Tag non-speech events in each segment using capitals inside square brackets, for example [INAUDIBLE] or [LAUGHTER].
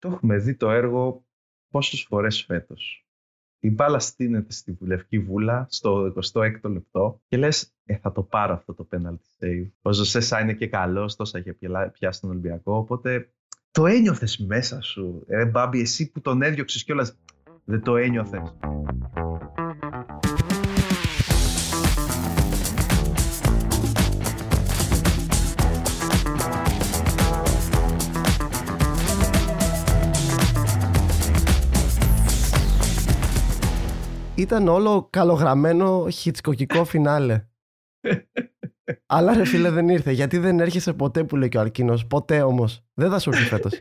το έχουμε δει το έργο πόσες φορές φέτος. Η μπάλα στείνεται στη Λευκή Βούλα στο 26ο λεπτό και λες ε, θα το πάρω αυτό το penalty save. Ο Ζωσέ είναι και καλός, τόσα είχε πιάσει τον Ολυμπιακό, οπότε το ένιωθες μέσα σου. Ε, Μπάμπη, εσύ που τον έδιωξες κιόλας, δεν το ένιωθες. Ήταν όλο καλογραμμένο χιτσκοκικό φινάλε. [LAUGHS] Αλλά ρε φίλε δεν ήρθε. Γιατί δεν έρχεσαι ποτέ που λέει και ο Αρκίνο. Ποτέ όμως. Δεν θα σου έρθει φέτος.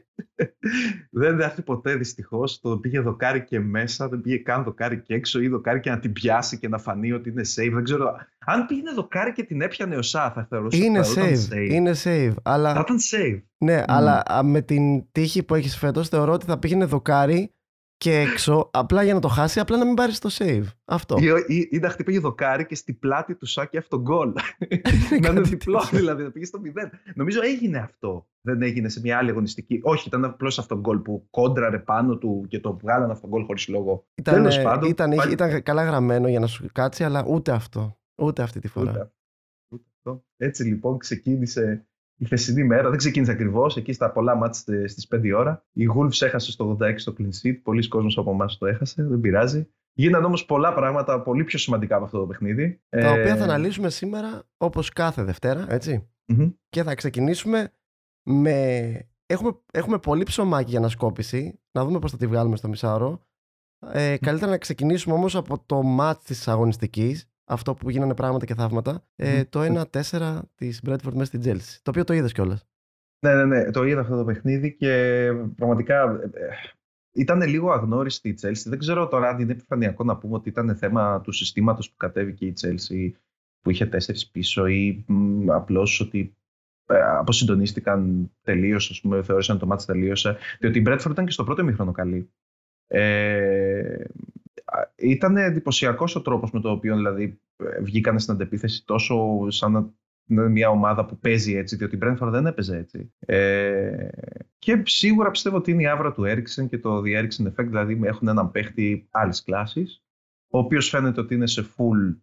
[LAUGHS] δεν έρθει ποτέ δυστυχώς. Το πήγε δοκάρι και μέσα, δεν πήγε καν δοκάρι και έξω ή δοκάρι και να την πιάσει και να φανεί ότι είναι save. Δεν ξέρω. Αν πήγαινε δοκάρι και την έπιανε ο Σά, θα θεωρούσα είναι save. save. Είναι save. Αλλά... Θα ήταν save. Ναι, αλλά με την τύχη που έχεις φέτος θεωρώ ότι θα πήγαινε δοκάρι και έξω, απλά για να το χάσει, απλά να μην πάρεις το save. Αυτό. Ή, ή, ή να χτυπήσει δοκάρι και στην πλάτη του Σάκη αυτό γκολ. [LAUGHS] να είναι διπλό, δηλαδή, να πήγες στο μηδέν. Νομίζω έγινε αυτό. Δεν έγινε σε μια άλλη αγωνιστική. Όχι, ήταν απλώς αυτό το γκολ που κόντραρε πάνω του και το βγάλανε αυτό το γκολ χωρίς λόγο. Ήταν, ε, πάντων, ήταν, πάλι... ήταν καλά γραμμένο για να σου κάτσει, αλλά ούτε αυτό. Ούτε αυτή τη φορά. Ούτε, ούτε αυτό. Έτσι λοιπόν ξεκίνησε η χθεσινή μέρα. Δεν ξεκίνησε ακριβώς. Εκεί στα πολλά μάτια στις 5 ώρα. Η Wolves έχασε στο 86 στο clean sheet. Πολλοί κόσμοι από εμάς το έχασε. Δεν πειράζει. Γίνανε όμως πολλά πράγματα πολύ πιο σημαντικά από αυτό το παιχνίδι. Τα ε... οποία θα αναλύσουμε σήμερα όπως κάθε Δευτέρα, έτσι. Mm-hmm. Και θα ξεκινήσουμε με. Έχουμε, έχουμε πολύ ψωμάκι για ανασκόπηση. Να δούμε πώς θα τη βγάλουμε στο μισάωρο. Ε, καλύτερα να ξεκινήσουμε όμως από το μάτς της αγωνιστικής αυτό που γίνανε πράγματα και θαύματα. Ε, το 1-4 της Bradford μέσα στην Chelsea. Το οποίο το είδες κιόλας. Ναι, ναι, ναι. Το είδα αυτό το παιχνίδι και πραγματικά ε, ε, ήταν λίγο αγνώριστη η Chelsea. Δεν ξέρω τώρα αν είναι επιφανειακό να πούμε ότι ήταν θέμα του συστήματος που κατέβηκε η Chelsea που είχε τέσσερις πίσω ή απλώς ότι ε, αποσυντονίστηκαν τελείως, ας πούμε, θεώρησαν το μάτι τελείωσε. Διότι η Bradford ήταν και στο πρώτο μήχρονο καλή. Ε, ήταν εντυπωσιακός ο τρόπος με τον οποίο δηλαδή, βγήκαν στην αντεπίθεση τόσο σαν να είναι μια ομάδα που παίζει έτσι, διότι η Brentford δεν έπαιζε έτσι. Ε, και σίγουρα πιστεύω ότι είναι η άβρα του Έριξεν και το The Ericsson Effect, δηλαδή έχουν έναν παίχτη άλλης κλάσης, ο οποίος φαίνεται ότι είναι σε full.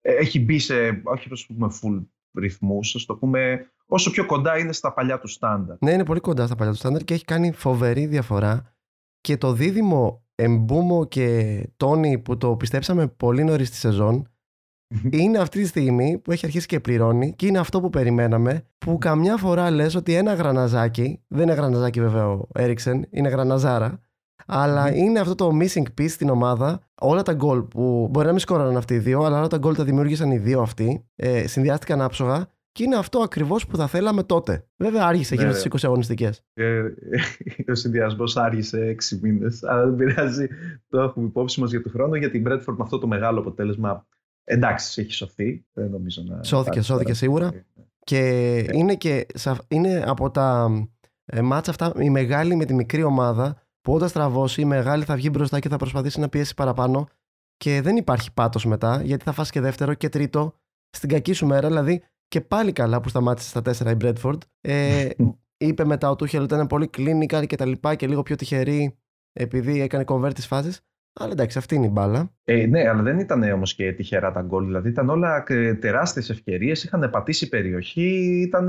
Ε, έχει μπει σε, όχι όπως πούμε full ρυθμούς, ας το πούμε, όσο πιο κοντά είναι στα παλιά του στάνταρ. Ναι, είναι πολύ κοντά στα παλιά του στάνταρ και έχει κάνει φοβερή διαφορά. Και το δίδυμο Εμπούμο και Τόνι που το πιστέψαμε πολύ νωρίς στη σεζόν είναι αυτή τη στιγμή που έχει αρχίσει και πληρώνει και είναι αυτό που περιμέναμε που καμιά φορά λες ότι ένα γραναζάκι, δεν είναι γραναζάκι βέβαια ο Έριξεν, είναι γραναζάρα αλλά είναι αυτό το missing piece στην ομάδα. Όλα τα γκολ που μπορεί να μην σκόραναν αυτοί οι δύο, αλλά όλα τα γκολ τα δημιούργησαν οι δύο αυτοί. Ε, συνδυάστηκαν άψογα και είναι αυτό ακριβώς που θα θέλαμε τότε. Βέβαια, άργησε γύρω ναι, στι 20 αγωνιστικές. Ε, [LAUGHS] ο συνδυασμός άργησε 6 μήνες. Αλλά δεν πειράζει. Το έχουμε υπόψη μας για τον χρόνο. Για την Μπρέτφορντ με αυτό το μεγάλο αποτέλεσμα. Εντάξει, έχει σωθεί. Δεν νομίζω να. Σώθηκε, σώθηκε σίγουρα. Ναι. Και ε. είναι, και είναι από τα ε, μάτσα αυτά η μεγάλη με τη μικρή ομάδα που όταν στραβώσει η μεγάλη θα βγει μπροστά και θα προσπαθήσει να πιέσει παραπάνω και δεν υπάρχει πάτος μετά γιατί θα φας και δεύτερο και τρίτο στην κακή σου μέρα. Δηλαδή και πάλι καλά που σταμάτησε στα 4 η Bradford. Ε, [LAUGHS] είπε μετά ο Τούχελ ότι ήταν πολύ clinical και τα λοιπά και λίγο πιο τυχερή επειδή έκανε convert τις φάσεις. Αλλά εντάξει, αυτή είναι η μπάλα. Ε, ναι, αλλά δεν ήταν όμως και τυχερά τα γκολ. Δηλαδή ήταν όλα τεράστιες ευκαιρίες. Είχαν πατήσει περιοχή. Ήταν.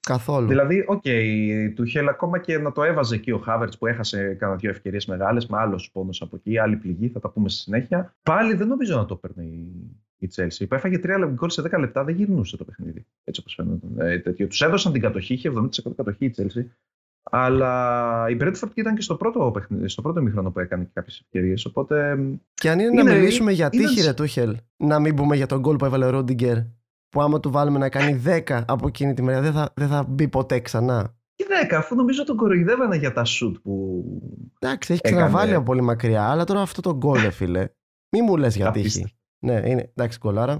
Καθόλου. Δηλαδή, OK, okay, του Χέλ ακόμα και να το έβαζε εκεί ο Χάβερτ που έχασε κανένα δύο ευκαιρίες μεγάλες με άλλο πόνο από εκεί, άλλη πληγή, θα τα πούμε στη συνέχεια. Πάλι δεν νομίζω να το παίρνει η Chelsea. Που έφαγε τρία γκολ σε 10 λεπτά, δεν γυρνούσε το παιχνίδι. Έτσι όπως φαίνεται. Ε, Τους έδωσαν την κατοχή, είχε 70% κατοχή η Chelsea. Αλλά η Brentford ήταν και στο πρώτο, παιχνίδι, στο πρώτο ημίχρονο που έκανε κάποιες ευκαιρίες. Οπότε. Και αν είναι, είναι να μιλήσουμε για τύχη, ρε Τούχελ, να μην πούμε για τον γκολ που έβαλε ο Ρόντιγκερ, που άμα του βάλουμε να κάνει 10 από εκείνη τη μέρα, δεν θα, δεν θα μπει ποτέ ξανά. Και 10, αφού νομίζω τον κοροϊδεύανε για τα σουτ που. Εντάξει, έχει ξαναβάλει από πολύ μακριά, αλλά τώρα αυτό το γκολ, φίλε. Μη μου λες για τύχη. Ναι, είναι εντάξει κολάρα.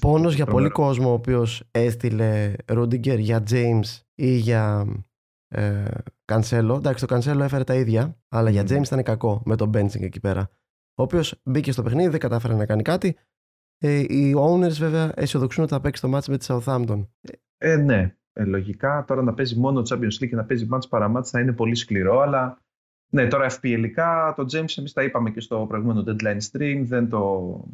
Πόνος για πολύ κόσμο ο οποίος έστειλε Ρούντιγκερ για James ή για ε, Κανσέλο. Εντάξει, το Κανσέλο έφερε τα ίδια, αλλά για James ήταν κακό με τον Μπέντσινγκ εκεί πέρα. Ο οποίος μπήκε στο παιχνίδι, δεν κατάφερε να κάνει κάτι. Ε, οι owners βέβαια αισιοδοξούν ότι θα παίξει το match με τη Southampton. Ε, ναι, ε, λογικά τώρα να παίζει μόνο Champions League και να παίζει match παρά match θα είναι πολύ σκληρό, αλλά Ναι, τώρα FPL το James εμείς τα είπαμε και στο προηγούμενο deadline stream, δεν το...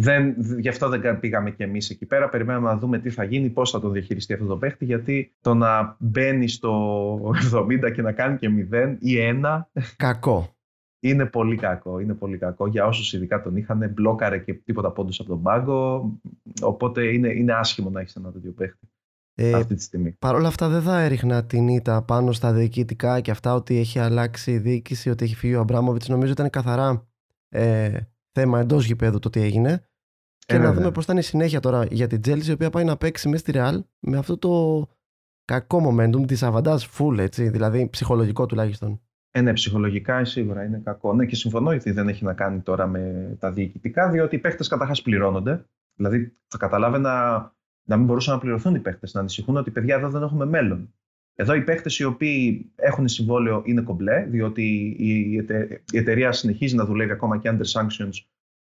Δεν, γι' αυτό δεν πήγαμε και εμείς εκεί πέρα. Περιμέναμε να δούμε τι θα γίνει, πώς θα το διαχειριστεί αυτό το παίχτη, γιατί το να μπαίνει στο 70 και να κάνει και 0 ή 1... Κακό. Είναι πολύ κακό, είναι πολύ κακό. Για όσους ειδικά τον είχαν, μπλόκαρε και τίποτα πόντους από τον πάγκο. Οπότε είναι, είναι άσχημο να έχεις ένα τέτοιο παίχτη. Ε, αυτή τη στιγμή. Παρ' όλα αυτά δεν θα έριχνα την ήττα πάνω στα διοικητικά και αυτά ότι έχει αλλάξει η διοίκηση, ότι έχει φύγει ο Αμπράμοβιτς. Νομίζω ήταν καθαρά ε, θέμα εντός γηπέδου το τι έγινε. Και ε, να δούμε πώς θα είναι η συνέχεια τώρα για την Τζέλση, η οποία πάει να παίξει μέσα στη Ρεάλ με αυτό το κακό momentum της αβαντάζ full, έτσι, δηλαδή ψυχολογικό τουλάχιστον. Ε, ναι, ψυχολογικά σίγουρα είναι κακό. Ναι, και συμφωνώ ότι δεν έχει να κάνει τώρα με τα διοικητικά, διότι οι παίχτε καταρχάς πληρώνονται. Δηλαδή, θα καταλάβαινα να μην μπορούσαν να πληρωθούν οι παίχτε, να ανησυχούν ότι παιδιά εδώ δεν έχουμε μέλλον. Εδώ οι παίχτε οι οποίοι έχουν συμβόλαιο είναι κομπλέ, διότι η εταιρεία συνεχίζει να δουλεύει ακόμα και under sanctions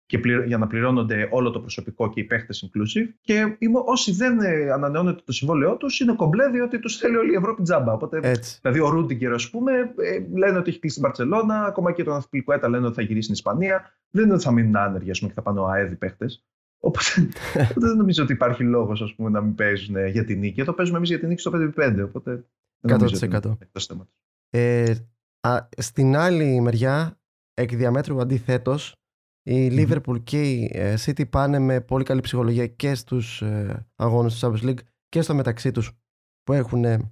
και για να πληρώνονται όλο το προσωπικό και οι παίχτες inclusive. Και όσοι δεν ε, ανανεώνεται το συμβόλαιό τους είναι κομπλέ, διότι τους θέλει όλη η Ευρώπη τζάμπα. Οπότε, Έτσι. δηλαδή, ο Ρούντιγκερ, ας πούμε, ε, λένε ότι έχει κλείσει στην Παρσελώνα, ακόμα και τον Αθλητικό λένε ότι θα γυρίσει στην Ισπανία. Δεν είναι ότι θα μείνουν άνεργοι και θα πάνε ο ΑΕΔ οι παίχτες. [LAUGHS] Οπότε, δεν νομίζω ότι υπάρχει λόγος να μην παίζουν για την νίκη. Εδώ παίζουμε εμείς για την νίκη στο 5x5. Οπότε. 100%. Ε, α, στην άλλη μεριά, εκ διαμέτρου αντιθέτως, η Liverpool και η ε, City πάνε με πολύ καλή ψυχολογία και στους ε, αγώνες του Champions League και στο μεταξύ τους που έχουν ε,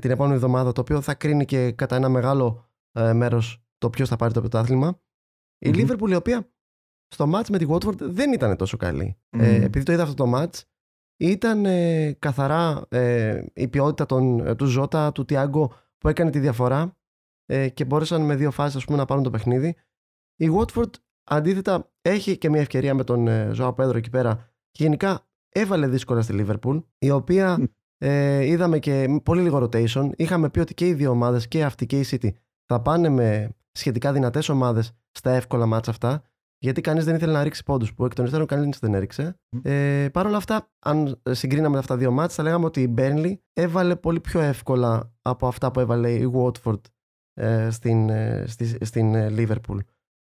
την επόμενη εβδομάδα, το οποίο θα κρίνει και κατά ένα μεγάλο ε, μέρος το ποιος θα πάρει το πρωτάθλημα. Η Liverpool, η οποία στο match με τη Watford δεν ήταν τόσο καλή. Ε, επειδή το είδα αυτό το match, ήταν ε, καθαρά ε, η ποιότητα των, ε, του Ζώτα, του Τιάγκο που έκανε τη διαφορά ε, και μπόρεσαν με δύο φάσεις πούμε, να πάρουν το παιχνίδι. Η Watford αντίθετα έχει και μια ευκαιρία με τον ε, Ζωά Πέδρο εκεί πέρα και γενικά έβαλε δύσκολα στη Liverpool η οποία ε, είδαμε και πολύ λίγο rotation. Είχαμε πει ότι και οι δύο ομάδες και αυτή και η City θα πάνε με σχετικά δυνατές ομάδες στα εύκολα μάτσα αυτά γιατί κανείς δεν ήθελε να ρίξει πόντους που εκ των υστέρων κανείς δεν έριξε. Ε, Παρ' όλα αυτά, αν συγκρίναμε αυτά τα δύο μάτια, θα λέγαμε ότι η Μπέρνλι έβαλε πολύ πιο εύκολα από αυτά που έβαλε η Watford ε, στην, ε, στη, στην ε, Liverpool.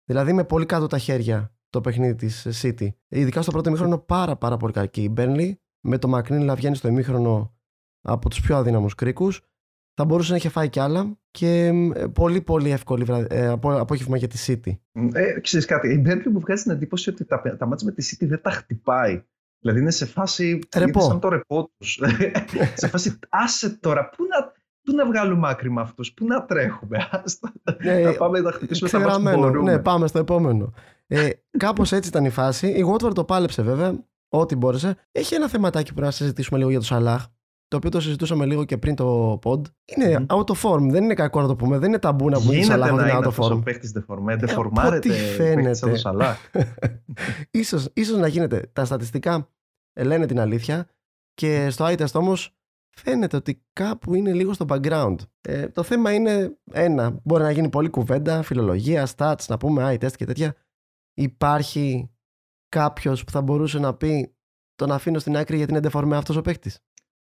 Δηλαδή με πολύ κάτω τα χέρια το παιχνίδι της City. Ειδικά στο πρώτο ημίχρονο πάρα, πάρα πολύ κακή. Η Μπέρνλι με το Μακνίλ να βγαίνει στο ημίχρονο από τους πιο αδύναμους κρίκους θα μπορούσε να είχε φάει κι άλλα και πολύ πολύ εύκολη ε, απόγευμα για τη City. Ε, ξέρεις κάτι, η Μπέρκλι μου βγάζει την εντύπωση ότι τα, τα μάτια με τη City δεν τα χτυπάει. Δηλαδή είναι σε φάση. Ρεπό. σαν το ρεπό τους. [LAUGHS] σε φάση, άσε τώρα, πού να, πού να βγάλουμε άκρη με αυτούς, πού να τρέχουμε. Ναι, να πάμε να χτυπήσουμε τα μάτια που μπορούμε. Ναι, πάμε στο επόμενο. Ε, Κάπως έτσι ήταν η φάση. Η Watford το πάλεψε βέβαια, ό,τι μπόρεσε. Έχει ένα θεματάκι που να συζητήσουμε λίγο για το Σαλάχ το οποίο το συζητούσαμε λίγο και πριν το pod, είναι mm. out of form. Δεν είναι κακό να το πούμε. Δεν είναι ταμπού να πούμε Σαλάχ ότι είναι out of form. Ο παίχτης δεφορμέ, δεφορμάρεται φαίνεται. [LAUGHS] ίσως, ίσως να γίνεται. Τα στατιστικά λένε την αλήθεια και στο eye test όμως φαίνεται ότι κάπου είναι λίγο στο background. Ε, το θέμα είναι ένα, μπορεί να γίνει πολλή κουβέντα, φιλολογία, stats, να πούμε eye test και τέτοια. Υπάρχει κάποιος που θα μπορούσε να πει τον αφήνω στην άκρη γιατί είναι deformé αυτός ο παίχτης.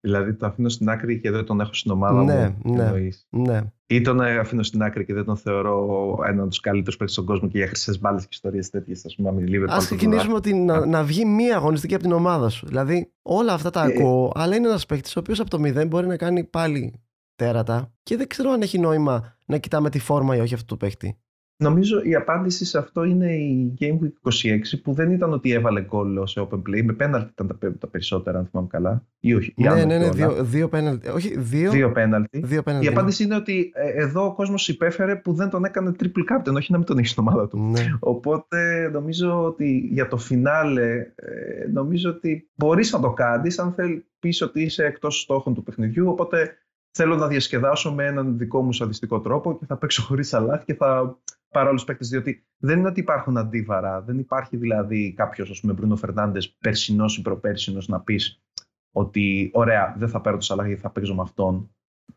Δηλαδή το αφήνω στην άκρη και δεν τον έχω στην ομάδα ναι, μου. Ναι, ναι. Ή τον αφήνω στην άκρη και δεν τον θεωρώ έναν από τους καλύτερους παίκτες στον κόσμο και για χρυσές μπάλες και ιστορίες τέτοιες. Α πούμε, με Α ξεκινήσουμε ότι να, να βγει μία αγωνιστική από την ομάδα σου. Δηλαδή όλα αυτά τα ε, ακούω, αλλά είναι ένας παίκτης ο οποίος από το μηδέν μπορεί να κάνει πάλι τέρατα και δεν ξέρω αν έχει νόημα να κοιτάμε τη φόρμα ή όχι αυτού του παίκτη. Νομίζω η απάντηση σε αυτό είναι η Game Week 26 που δεν ήταν ότι έβαλε γκολ σε open play. Με πέναλτι ήταν τα, τα περισσότερα, αν θυμάμαι καλά. Ή όχι. Ναι, ναι, ναι, δύο, δύο πέναλτι. Όχι, δύο, δύο πέναλτι. Δύο Η απάντηση είναι ότι ε, εδώ ο κόσμος υπέφερε που δεν τον έκανε triple captain, όχι να μην τον έχει στην ομάδα του. Ναι. Οπότε νομίζω ότι για το φινάλε, ε, νομίζω ότι μπορείς να το κάνεις αν θέλει πεις ότι είσαι εκτός στόχων του παιχνιδιού. Οπότε θέλω να διασκεδάσω με έναν δικό μου σαντιστικό τρόπο και θα παίξω χωρίς αλάθη και θα πάρω παίκτες. Διότι δεν είναι ότι υπάρχουν αντίβαρα. Δεν υπάρχει δηλαδή κάποιος, ας πούμε, Μπρούνο Φερνάντες, περσινός ή προπέρσινος, να πεις ότι ωραία, δεν θα παίρνω το Σαλάχ γιατί θα παίζω με αυτόν.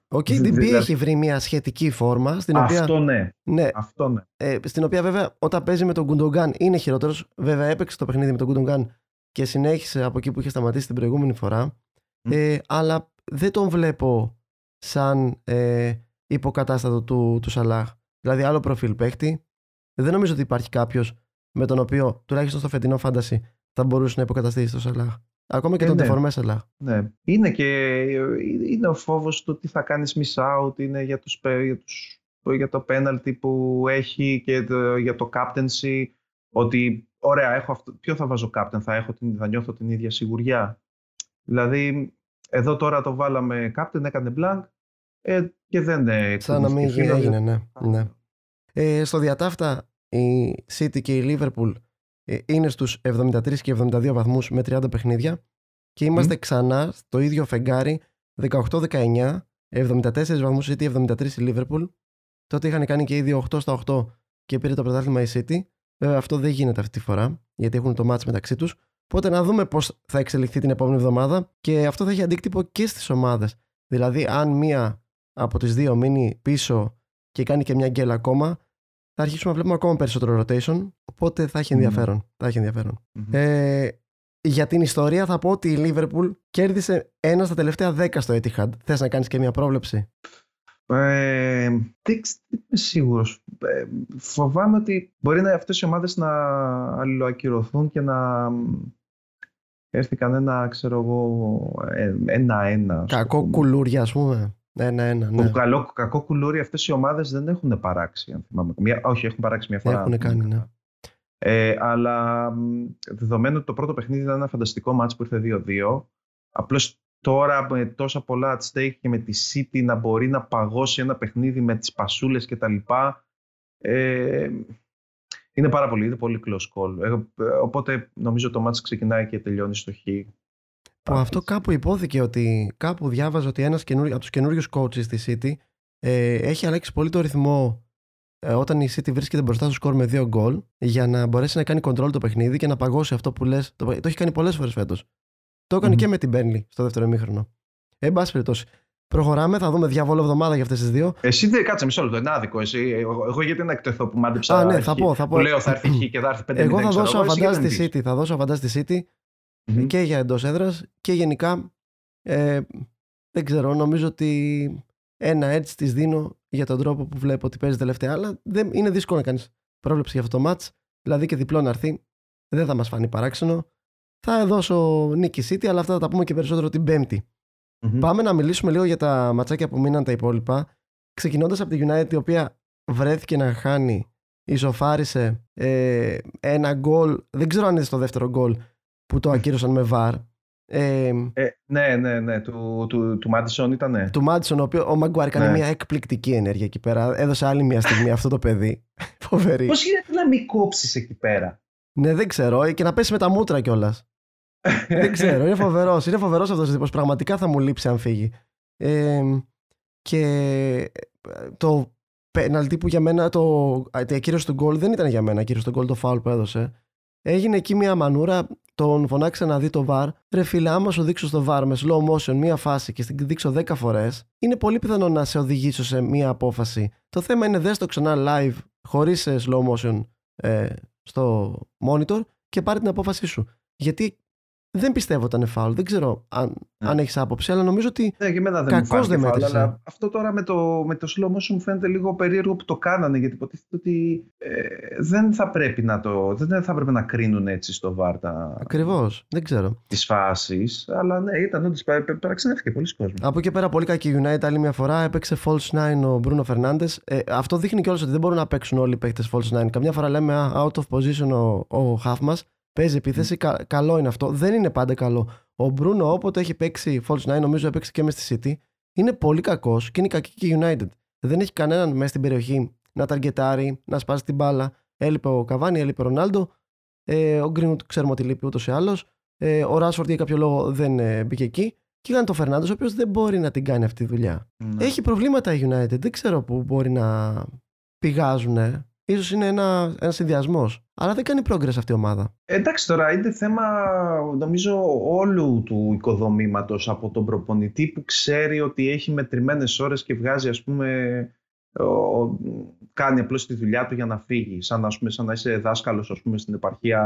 Ο KDB δηλαδή... έχει βρει μια σχετική φόρμα. Στην οποία... Αυτό ναι. ναι. Αυτό ναι. Ε, στην οποία βέβαια όταν παίζει με τον Γκουντογκάν είναι χειρότερος. Βέβαια έπαιξε το παιχνίδι με τον Γκουντογκάν και συνέχισε από εκεί που είχε σταματήσει την προηγούμενη φορά. Ε, αλλά δεν τον βλέπω σαν ε, υποκατάστατο του, του Σαλάχ. Δηλαδή, άλλο προφίλ παίχτη. Δεν νομίζω ότι υπάρχει κάποιος με τον οποίο τουλάχιστον στο φετινό φάνταση θα μπορούσε να υποκαταστήσει το Σαλάχ. Ακόμα και ε, τον ναι. Τεφορμέ Σαλάχ. Ναι. Είναι και είναι ο φόβος του τι θα κάνεις miss out, είναι για, τους, για, τους, για το penalty που έχει και για το captaincy. Ότι ωραία, έχω αυτό, ποιο θα βάζω captain, θα, έχω την, θα νιώθω την ίδια σιγουριά. Δηλαδή, εδώ τώρα το βάλαμε captain, έκανε blank ε, και δεν Σαν να μην έγινε, ναι. ναι. Ε, στο διατάφτα η City και η Liverpool ε, είναι στους 73 και 72 βαθμούς με 30 παιχνίδια και είμαστε mm. ξανά στο ίδιο φεγγάρι 18-19, 74 βαθμούς City, 73 η Liverpool. Τότε είχαν κάνει και ήδη 8 στα 8 και πήρε το πρωτάθλημα η City. Βέβαια αυτό δεν γίνεται αυτή τη φορά γιατί έχουν το μάτς μεταξύ τους. Οπότε να δούμε πώς θα εξελιχθεί την επόμενη εβδομάδα και αυτό θα έχει αντίκτυπο και στις ομάδες. Δηλαδή αν μία από τις δύο μείνει πίσω και κάνει και μια γκέλα ακόμα θα αρχίσουμε να βλέπουμε ακόμα περισσότερο rotation. Οπότε θα έχει ενδιαφέρον. Mm. Θα έχει ενδιαφερον Ε, για την ιστορία θα πω ότι η Liverpool κέρδισε ένα στα τελευταία 10 στο Etihad. Θες να κάνεις και μια πρόβλεψη; Ε, δεν είμαι σίγουρος. Ε, φοβάμαι ότι μπορεί να αυτές οι ομάδες να αλληλοακυρωθούν και να έρθει κανένα, ξέρω εγώ, ε, ένα-ένα. Κακό κουλούρια, ας πούμε. Ένα-ένα. Ναι. καλό, κακό κουλούρι αυτές οι ομάδες δεν έχουν παράξει, αν θυμάμαι. Μια, όχι, έχουν παράξει μια φορά. Έχουν κάνει, ναι. Ε, αλλά δεδομένου ότι το πρώτο παιχνίδι ήταν ένα φανταστικό μάτς που ήρθε 2-2, απλώς τώρα με τόσα πολλά at stake και με τη City να μπορεί να παγώσει ένα παιχνίδι με τις πασούλες και τα λοιπά, ε, είναι πάρα πολύ, είναι πολύ close call. Ε, οπότε νομίζω το μάτς ξεκινάει και τελειώνει στο χ. Που αυτό κάπου υπόθηκε ότι κάπου διάβαζε ότι ένας από τους καινούριους coaches στη City ε, έχει αλλάξει πολύ το ρυθμό ε, όταν η City βρίσκεται μπροστά στο σκορ με δύο γκολ για να μπορέσει να κάνει control το παιχνίδι και να παγώσει αυτό που λες. Το, το έχει κάνει πολλές φορές φέτος. Το έκανε mm-hmm. και με την Burnley στο δεύτερο ημίχρονο. Ε, εν πάση περιπτώσει. Προχωράμε, θα δούμε διάβολο εβδομάδα για αυτές τις δύο. Εσύ δεν κάτσε μισό λεπτό, είναι άδικο. Εσύ. Εγώ, εγώ γιατί να εκτεθώ που μάντεψα. Α, ναι, θα πω. Θα πω. Που λέω θα έρθει χ και θα έρθει πέντε Εγώ θα δώσω αβαντάζ στη City. Θα δώσω αβαντάζ στη City mm-hmm. και για εντός έδρας και γενικά ε, δεν ξέρω, νομίζω ότι ένα έτσι τη δίνω για τον τρόπο που βλέπω ότι παίζει τελευταία. Αλλά δεν, είναι δύσκολο να κάνεις πρόβλεψη για αυτό το match. Δηλαδή και διπλό να έρθει, δεν θα μας φανεί παράξενο. Θα δώσω νίκη City, αλλά αυτά θα τα πούμε και περισσότερο την Πέμπτη. Mm-hmm. Πάμε να μιλήσουμε λίγο για τα ματσάκια που μείναν τα υπόλοιπα. Ξεκινώντας από τη United, η οποία βρέθηκε να χάνει, ισοφάρισε ε, ένα γκολ. Δεν ξέρω αν είναι στο δεύτερο γκολ που το ακύρωσαν με βαρ. Ε, ε, ναι, ναι, ναι. Του, του, του Μάντισον ήταν. Ναι. Του Μάντισον, ο, οποίος, ο Μαγκουάρ έκανε ναι. μια εκπληκτική ενέργεια εκεί πέρα. Έδωσε άλλη μια στιγμή αυτό το παιδί. [LAUGHS] Φοβερή. Πώς γίνεται να μην κόψεις εκεί πέρα; Ναι, δεν ξέρω. Και να πέσει με τα μούτρα κιόλας. [LAUGHS] δεν ξέρω. Είναι φοβερός. Είναι φοβερός αυτός ο τύπος. Πραγματικά θα μου λείψει αν φύγει. Ε, και το πέναλτι που για μένα το. Η ακύρωση του γκολ δεν ήταν για μένα. Ακύρωση του γκολ το φάουλ που έδωσε. Έγινε εκεί μια μανούρα, τον φωνάξε να δει το VAR. Ρε φίλε, άμα σου δείξω στο VAR με slow motion μία φάση και στην δείξω 10 φορές, είναι πολύ πιθανό να σε οδηγήσω σε μία απόφαση. Το θέμα είναι δες το ξανά live, χωρίς ε, slow motion ε, στο monitor και πάρει την απόφασή σου. Γιατί δεν πιστεύω ότι ήταν φάουλ. Δεν ξέρω αν, ναι. αν έχεις άποψη, αλλά νομίζω ότι. Ναι, και εμένα δεν κακώς δεν φάουλ, αλλά αυτό τώρα με το, με το slow motion μου φαίνεται λίγο περίεργο που το κάνανε, γιατί υποτίθεται ότι ε, δεν θα πρέπει να το. Δεν θα πρέπει να κρίνουν έτσι στο βάρτα. Ακριβώς. Δεν ξέρω. Τις φάσεις. Αλλά ναι, ήταν όντως. Παραξενεύτηκε πολλοί κόσμο. Από εκεί πέρα, πολύ κακή United άλλη μια φορά. Έπαιξε false 9 ο Μπρούνο Φερνάντε. Ε, αυτό δείχνει κιόλας ότι δεν μπορούν να παίξουν όλοι οι παίκτες false 9. Καμιά φορά λέμε out of position ο, ο half μας Παίζει επίθεση, κα, καλό είναι αυτό. Δεν είναι πάντα καλό. Ο Μπρούνο, όποτε έχει παίξει False 9, νομίζω έπαιξε και μες στη City, είναι πολύ κακός και είναι κακή και United. Δεν έχει κανέναν μέσα στην περιοχή να ταργκετάρει, να σπάσει την μπάλα. Έλειπε ο Καβάνι, έλειπε ο Ρονάλντο. Ε, ο Γκρίνουτ ξέρουμε ότι λείπει ούτως ή άλλως. Ε, ο Ράσφορντ για κάποιο λόγο δεν ε, μπήκε εκεί. Και είχαν τον Φερνάντο, ο οποίος δεν μπορεί να την κάνει αυτή τη δουλειά. Ναι. Έχει προβλήματα η United. Δεν ξέρω πού μπορεί να πηγάζουν ίσως είναι ένα, ένας συνδυασμός. Αλλά δεν κάνει progress αυτή η ομάδα. Εντάξει τώρα, είναι θέμα νομίζω όλου του οικοδομήματος από τον προπονητή που ξέρει ότι έχει μετρημένες ώρες και βγάζει ας πούμε κάνει απλώς τη δουλειά του για να φύγει. Σαν, ας πούμε, σαν να είσαι δάσκαλος στην επαρχία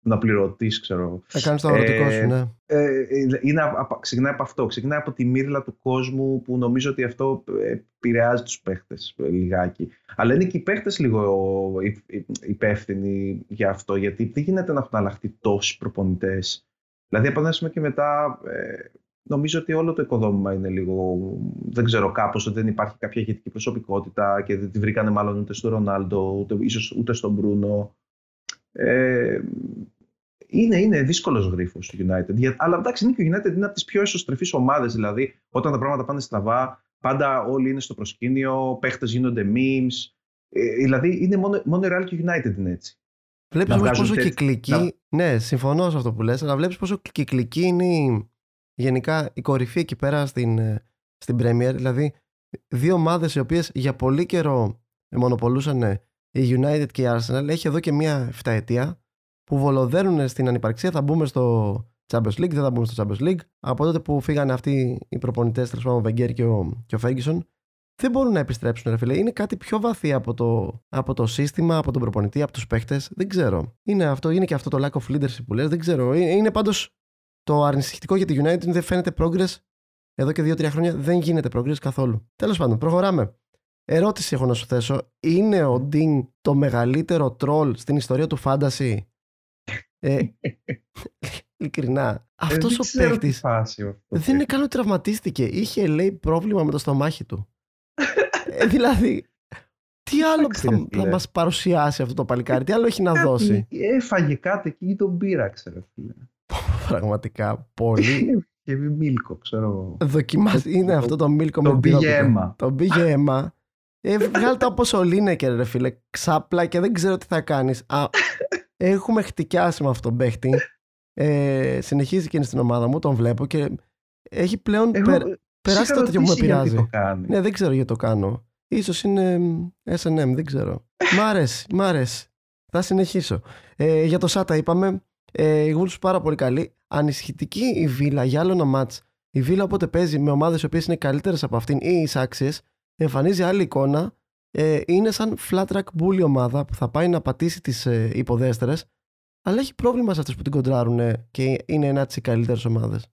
να πληρωτή, ξέρω. Θα κάνεις το αγροτικό ε, σου, ναι. Ε, ε, είναι, ξεκινάει από αυτό. Ξεκινάει από τη μύρλα του κόσμου που νομίζω ότι αυτό επηρεάζει τους παίχτες λιγάκι. Αλλά είναι και οι παίχτες λίγο υπεύθυνοι για αυτό, γιατί δεν γίνεται να έχουν αλλάχθει τόσοι προπονητές. Δηλαδή, από και μετά, νομίζω ότι όλο το οικοδόμημα είναι λίγο, δεν ξέρω, κάπως ότι δεν υπάρχει κάποια ηγετική προσωπικότητα και δεν τη βρήκανε μάλλον ούτε στο Ρονάλντο, ούτε, ίσως ούτε στον Μπρούνο. Ε, είναι, είναι δύσκολος γρίφος το United. αλλά εντάξει, είναι και ο United είναι από τις πιο εσωστρεφείς ομάδες. Δηλαδή, όταν τα πράγματα πάνε στραβά, πάντα όλοι είναι στο προσκήνιο, παίχτες γίνονται memes. Ε, δηλαδή, είναι μόνο, μόνο η Real και United είναι έτσι. Βλέπεις όμως πόσο κυκλική. Να... Ναι, συμφωνώ σε αυτό που λες, αλλά βλέπεις πόσο κυκλική είναι γενικά η κορυφή εκεί πέρα στην, ε, στην Premier. Δηλαδή, δύο ομάδες οι οποίες για πολύ καιρό μονοπολούσαν η United και η Arsenal, έχει εδώ και μία 7 ετία που βολοδέρουν στην ανυπαρξία. Θα μπούμε στο Champions League, δεν θα μπούμε στο Champions League. Από τότε που φύγανε αυτοί οι προπονητές, τέλος πάντων ο Βεγγέρ και ο, και ο Ferguson, δεν μπορούν να επιστρέψουν, ρε φίλε. Είναι κάτι πιο βαθύ από το, από το σύστημα, από τον προπονητή, από τους παίχτες. Δεν ξέρω. Είναι, αυτό, είναι και αυτό το lack of leadership που λες. Δεν ξέρω. Είναι, είναι πάντως το αρνησυχητικό για τη United δεν φαίνεται progress εδώ και 2-3 χρόνια. Δεν γίνεται progress καθόλου. Τέλος πάντων, προχωράμε. Ερώτηση έχω να σου θέσω. Είναι ο Ντίν το μεγαλύτερο τρόλ στην ιστορία του fantasy; Ε, [LAUGHS] ειλικρινά. Αυτός ο παίχτη δεν είναι καν ότι τραυματίστηκε. Είχε λέει πρόβλημα με το στομάχι του. ε, δηλαδή, τι άλλο θα, θα μας παρουσιάσει αυτό το παλικάρι, τι άλλο έχει να δώσει; Έφαγε κάτι εκεί ή τον πήρα, ξέρω. Πραγματικά πολύ. [LAUGHS] Και μίλκο, ξέρω. Δοκιμάζει. Είναι αυτό το μίλκο με τον πήγε αίμα. Τον πήγε αίμα. Ε, βγάλε το όπως ο Λίνεκερ, ρε φίλε. Ξάπλα και δεν ξέρω τι θα κάνεις. Έχουμε χτυκιάσει με αυτόν τον παίχτη. Ε, συνεχίζει και είναι στην ομάδα μου, τον βλέπω και έχει πλέον περάσει το τέτοιο που με πειράζει. Ναι, δεν ξέρω γιατί το κάνω. Ίσως είναι S&M, δεν ξέρω. Μ' αρέσει, μ' αρέσει. Θα συνεχίσω. Ε, για το Σάτα είπαμε, ε, η Wolves πάρα πολύ καλή. Ανησυχητική η Βίλα για άλλο ένα μάτς. Η Βίλα όποτε παίζει με ομάδες οι οποίες είναι καλύτερες από αυτήν ή εισάξιες, εμφανίζει άλλη εικόνα ε, είναι σαν flat track bully ομάδα που θα πάει να πατήσει τις ε, υποδέστερες αλλά έχει πρόβλημα σε αυτές που την κοντράρουν και είναι ένα από καλύτερες ομάδες.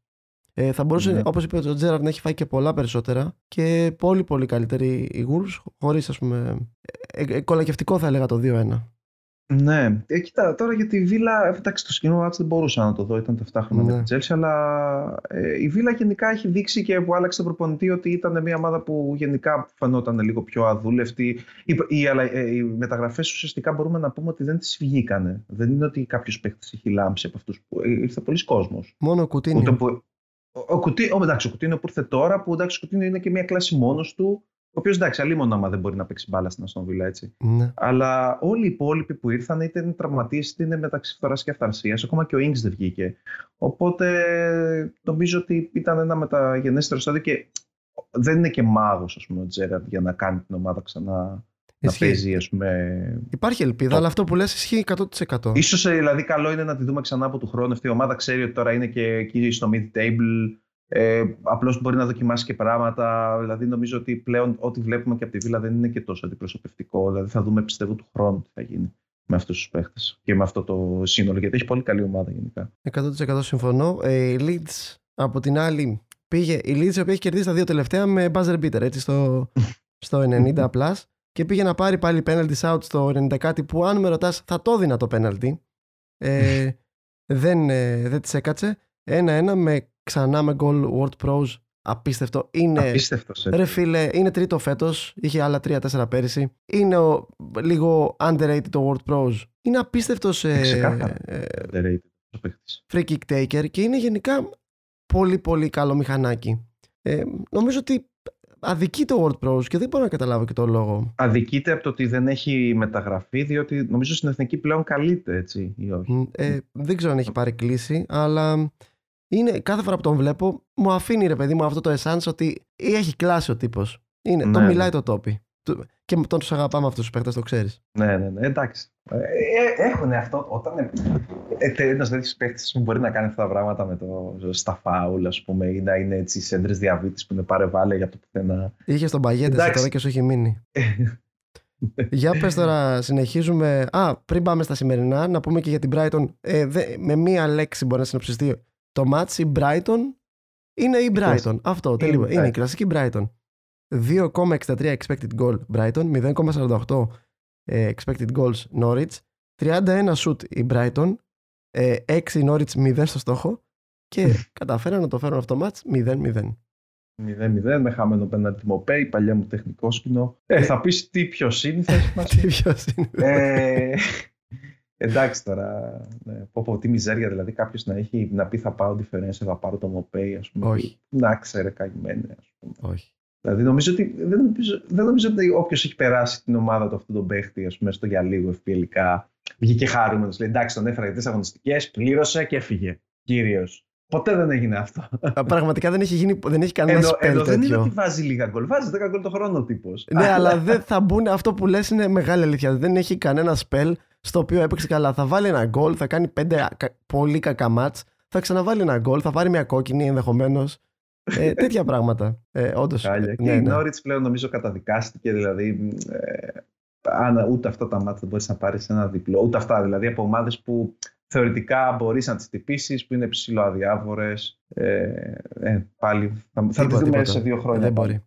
Ε, θα μπορούσε, ναι. όπως είπε ο Τζέραρ, να έχει φάει και πολλά περισσότερα και πολύ πολύ καλύτερη η Wolves χωρίς ας πούμε ε, ε, κολακευτικό θα έλεγα το 2-1. Ναι, ε, κοίτα, τώρα για τη Βίλα, εντάξει, το σκηνό δεν μπορούσα να το δω, ήταν τα 7 χρόνια ναι. με την Τζέλση, αλλά ε, η Βίλα γενικά έχει δείξει και που άλλαξε τον προπονητή ότι ήταν μια ομάδα που γενικά φαινόταν λίγο πιο αδούλευτη. Οι, οι, ε, οι μεταγραφές ουσιαστικά μπορούμε να πούμε ότι δεν τις βγήκανε. Δεν είναι ότι κάποιος παίκτης έχει λάμψει από αυτούς που. Ε, ήρθε πολλοί κόσμος. Μόνο ο Κουτίνιο. Που, ο, ο, ο, εντάξει, ο Κουτίνιο που ήρθε τώρα, που εντάξει, ο Κουτίνιο είναι και μια κλάση μόνος του. Ο οποίος εντάξει, αλλήμον άμα δεν μπορεί να παίξει μπάλα στην Αστον Βίλα, έτσι. Ναι. Αλλά όλοι οι υπόλοιποι που ήρθαν είτε είναι τραυματίες είτε είναι μεταξύ φθοράς και αυθαρσίας. Ακόμα και ο Ινγκ δεν βγήκε. Οπότε νομίζω ότι ήταν ένα μεταγενέστερο στάδιο και δεν είναι και μάγος, ας πούμε, ο Τζέραντ για να κάνει την ομάδα ξανά. Να παίζει, ας πούμε... Υπάρχει ελπίδα, αλλά αυτό που λες ισχύει 100%. Ίσως ε, δηλαδή καλό είναι να τη δούμε ξανά από του χρόνου. Αυτή η ομάδα ξέρει ότι τώρα είναι και εκεί στο mid-table ε, Απλώς μπορεί να δοκιμάσει και πράγματα. Δηλαδή, νομίζω ότι πλέον ό,τι βλέπουμε και από τη Βίλα δεν είναι και τόσο αντιπροσωπευτικό. Δηλαδή, θα δούμε, πιστεύω, του χρόνου τι θα γίνει με αυτούς τους παίχτες και με αυτό το σύνολο. Γιατί έχει πολύ καλή ομάδα γενικά. 100% συμφωνώ. Ε, η Leeds από την άλλη πήγε. Η Leeds η οποία έχει κερδίσει τα δύο τελευταία με buzzer beater έτσι, στο, [LAUGHS] στο 90 plus και πήγε να πάρει πάλι penalty out στο 90 κάτι που αν με ρωτάς θα το δίνα το penalty. Ε, [LAUGHS] δεν, ε, δεν τη έκατσε. Ένα-ένα με ξανά με goal World Pros. Απίστευτο. Είναι, Απίστευτος. Ρε φίλε, είναι τρίτο φέτος. Είχε άλλα τρία-τέσσερα πέρυσι. Είναι ο, λίγο underrated το World Pros. Είναι απίστευτος. Ε, ε, underrated. Free kick taker και είναι γενικά πολύ πολύ καλό μηχανάκι. Ε, νομίζω ότι αδικείται το World Pros και δεν μπορώ να καταλάβω και το λόγο. Αδικείται από το ότι δεν έχει μεταγραφεί, διότι νομίζω στην εθνική πλέον καλείται, έτσι ή όχι. Ε, δεν ξέρω αν έχει πάρει κλίση, αλλά είναι κάθε φορά που τον βλέπω, μου αφήνει ρε παιδί μου αυτό το essence ότι έχει κλάσει ο τύπος. Είναι, ναι, το μιλάει το τόπι. Και τον τους αγαπάμε αυτούς τους παίχτε, το ξέρεις. Ναι, ναι, ναι, εντάξει. Ε, ε έχουν αυτό. Όταν ε, ένας τέτοιος παίχτη μπορεί να κάνει αυτά τα πράγματα με το στα φάουλ, ας πούμε, ή να είναι έτσι σέντρες διαβήτης που είναι πάρε βάλε για το πουθενά. Είχε τον παγέτε τώρα και σου έχει μείνει. [LAUGHS] Για πες τώρα, συνεχίζουμε. Α, πριν πάμε στα σημερινά, να πούμε και για την Brighton. Ε, με μία λέξη μπορεί να συνοψιστεί το match. Η Brighton είναι η Brighton. Αυτό, τελείως. Είναι η κλασική Brighton. 2,63 expected goal Brighton, 0,48 ε, expected goals Norwich, 31 shoot η Brighton, 6 ε, Norwich 0 στο στόχο και καταφέραν να το φέρουν αυτό το match 0-0. 0-0 με χαμένο πέναντι Μοπέ, η παλιά μου τεχνικό σκηνό. Ε, θα πεις τι πιο σύνηθες μας. [LAUGHS] τι πιο ε, εντάξει τώρα, ναι, πω, πω, τι μιζέρια δηλαδή κάποιος να, έχει, να πει θα πάω differential, θα πάρω το Μοπέ, ας πούμε. Όχι. Να ξέρε καημένε, ας πούμε. Όχι. Δηλαδή νομίζω ότι, δεν, νομίζω, δεν νομίζω ότι όποιος έχει περάσει την ομάδα του αυτόν τον παίχτη, ας πούμε, στο για λίγο ευπιελικά, βγήκε χαρούμενο. Λέει εντάξει, τον έφερα για τις αγωνιστικές, πλήρωσε και έφυγε. Κύριος. Ποτέ δεν έγινε αυτό. Πραγματικά δεν έχει, γίνει, δεν έχει κανένα ενώ, σπέλ δεν είναι ότι βάζει λίγα γκολ. Βάζει 10 γκολ το χρόνο ο τύπος. Ναι, αλλά δεν θα μπουν. Αυτό που λες είναι μεγάλη αλήθεια. Δεν έχει κανένα σπέλ στο οποίο έπαιξε καλά. Θα βάλει ένα γκολ, θα κάνει πέντε πολύ κακά μάτς, θα ξαναβάλει ένα γκολ, θα πάρει μια κόκκινη ενδεχομένως. ε, [LAUGHS] τέτοια πράγματα. Ε, όντως, ναι, και ναι. η Νόριτς πλέον νομίζω καταδικάστηκε. Δηλαδή, ε, αν ούτε αυτά τα μάτια δεν μπορείς να πάρεις ένα διπλό, ούτε αυτά δηλαδή από ομάδες που θεωρητικά μπορείς να τις τυπήσεις, που είναι ψηλοαδιάφορε. Ε, ε, πάλι θα, θα τις δούμε σε δύο χρόνια. Δεν μπορεί.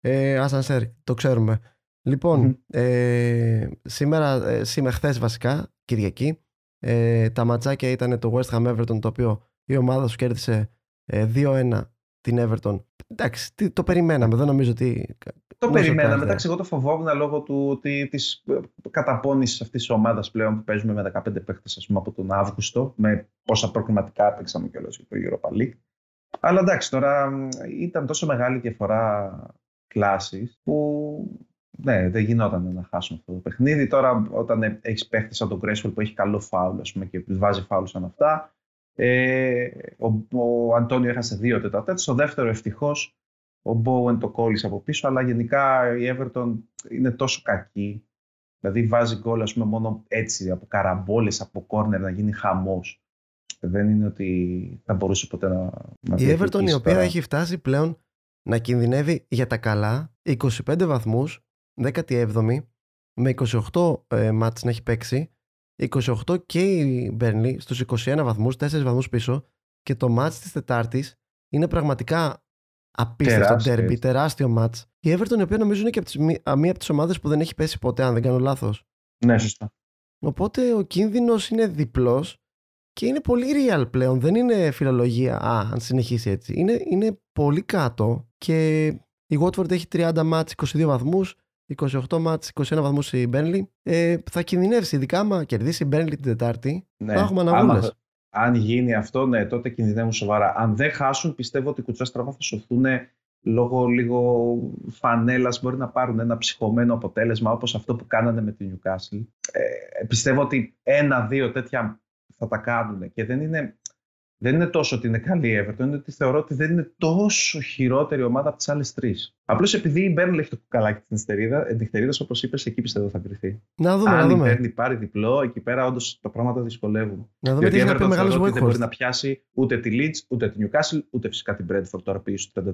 Ε, Ασανσέρ, το ξέρουμε. Λοιπόν, ε, σήμερα, ε, σήμερα χθες βασικά, Κυριακή, ε, τα ματσάκια ήταν το West Ham Everton, το οποίο η ομάδα σου κέρδισε ε, 2-1 την Everton. Εντάξει, το περιμέναμε, δεν νομίζω ότι το περιμέναμε. Εντάξει, εγώ το φοβόμουν λόγω του, της της καταπώνησης αυτής της ομάδας πλέον που παίζουμε με 15 παίχτες από τον Αύγουστο, με πόσα προκριματικά παίξαμε κιόλας για το Europa League. Αλλά εντάξει, τώρα ήταν τόσο μεγάλη διαφορά κλάσης που ναι, δεν γινόταν να χάσουμε αυτό το παιχνίδι. Τώρα, όταν έχεις παίχτες σαν τον Κρέσβολ που έχει καλό φάουλ ας πούμε, και βάζει φάουλ σαν αυτά. Ε, ο, ο Αντώνιο έχασε δύο τετατέτ. Στο δεύτερο, ευτυχώς, ο Bowen το κόλλησε από πίσω, αλλά γενικά η Everton είναι τόσο κακή. Δηλαδή βάζει γκολ ας πούμε, μόνο έτσι από καραμπόλες, από κόρνερ να γίνει χαμός. Δεν είναι ότι θα μπορούσε ποτέ να... να η Everton η οποία έχει φτάσει πλέον να κινδυνεύει για τα καλά 25 βαθμούς, 17η, με 28 ε, μάτς να έχει παίξει, 28 και η Burnley στους 21 βαθμούς, 4 βαθμούς πίσω και το μάτς της Τετάρτης είναι πραγματικά Απίστευτο τέρμπι, τεράστιο μάτς. Η Everton, η οποία νομίζω είναι και από τις, μία από τις ομάδες που δεν έχει πέσει ποτέ, αν δεν κάνω λάθος. Ναι, σωστά. Οπότε ο κίνδυνος είναι διπλός και είναι πολύ real πλέον. Δεν είναι φιλολογία, α, αν συνεχίσει έτσι. Είναι, είναι πολύ κάτω και η Watford έχει 30 μάτς, 22 βαθμούς, 28 μάτς, 21 βαθμούς η Burnley. Ε, θα κινδυνεύσει, ειδικά άμα κερδίσει η Burnley την Τετάρτη, ναι. θα έχουμε αναβούλες αν γίνει αυτό, ναι, τότε κινδυνεύουν σοβαρά. Αν δεν χάσουν, πιστεύω ότι οι κουτσά στραβά θα σωθούν λόγω λίγο φανέλας. Μπορεί να πάρουν ένα ψυχωμένο αποτέλεσμα όπως αυτό που κάνανε με την Newcastle. Ε, πιστεύω ότι ένα-δύο τέτοια θα τα κάνουν και δεν είναι δεν είναι τόσο ότι είναι καλή η Everton, είναι ότι θεωρώ ότι δεν είναι τόσο χειρότερη ομάδα από τις άλλες τρεις. Απλώς επειδή η Μπέρνλ έχει το κουκαλάκι της νυχτερίδα, όπως είπες, εκεί πιστεύω θα κρυθεί. Να δούμε. Αν να δούμε. η Μπέρνλ πάρει διπλό, εκεί πέρα όντως τα πράγματα δυσκολεύουν. Να δούμε Γιατί τι θα πει μεγάλος Δεν μπορεί να πιάσει ούτε τη Leeds, ούτε τη Newcastle, ούτε φυσικά την Brentford τώρα πήγε στου 33.